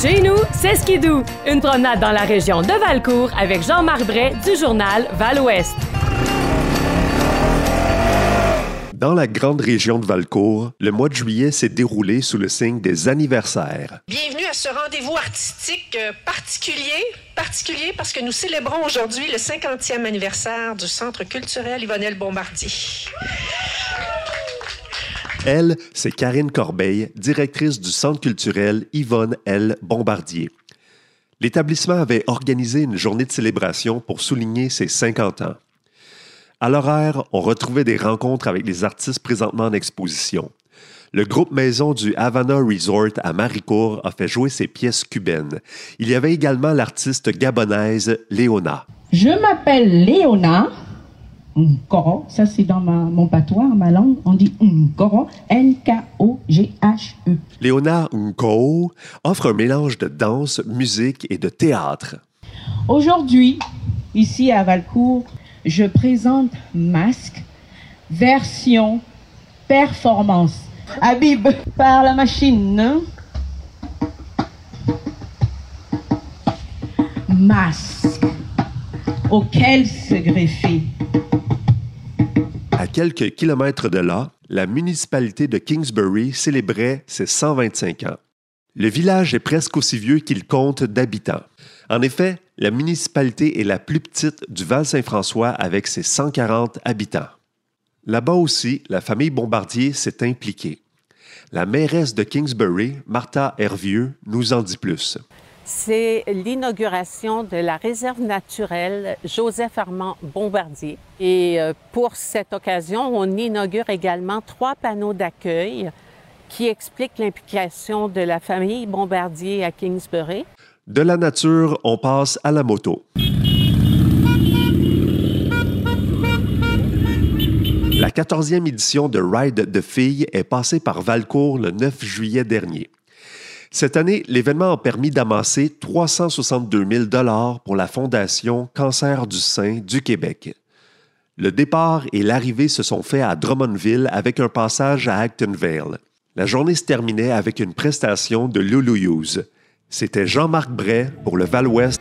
Chez nous, c'est Skidou, une promenade dans la région de Valcourt avec Jean-Marc Bray du journal Val-Ouest. Dans la grande région de Valcourt, le mois de juillet s'est déroulé sous le signe des anniversaires. Bienvenue à ce rendez-vous artistique euh, particulier, particulier parce que nous célébrons aujourd'hui le 50e anniversaire du Centre culturel Yvonnel Bombardier. Elle, c'est Karine Corbeil, directrice du Centre culturel Yvonne L. Bombardier. L'établissement avait organisé une journée de célébration pour souligner ses 50 ans. À l'horaire, on retrouvait des rencontres avec les artistes présentement en exposition. Le groupe maison du Havana Resort à Maricourt a fait jouer ses pièces cubaines. Il y avait également l'artiste gabonaise Léona. Je m'appelle Léona. Nkoro, ça c'est dans ma, mon patois, ma langue, on dit Nkoro, N-K-O-G-H-E. Léona Nko offre un mélange de danse, musique et de théâtre. Aujourd'hui, ici à Valcourt, je présente Masque, version performance. Habib, par la machine. Masque, auquel se greffer À quelques kilomètres de là, la municipalité de Kingsbury célébrait ses 125 ans. Le village est presque aussi vieux qu'il compte d'habitants. En effet, la municipalité est la plus petite du Val-Saint-François avec ses 140 habitants. Là-bas aussi, la famille Bombardier s'est impliquée. La mairesse de Kingsbury, Martha Hervieux, nous en dit plus. C'est l'inauguration de la réserve naturelle Joseph Armand Bombardier. Et euh, pour cette occasion, on inaugure également trois panneaux d'accueil qui expliquent l'implication de la famille Bombardier à Kingsbury. De la nature, on passe à la moto. La 14e édition de Ride de filles est passée par Valcourt le 9 juillet dernier. Cette année, l'événement a permis d'amasser 362 000 pour la Fondation Cancer du sein du Québec. Le départ et l'arrivée se sont faits à Drummondville avec un passage à Actonville. La journée se terminait avec une prestation de Lulu Hughes. C'était Jean-Marc Bray pour le Val-Ouest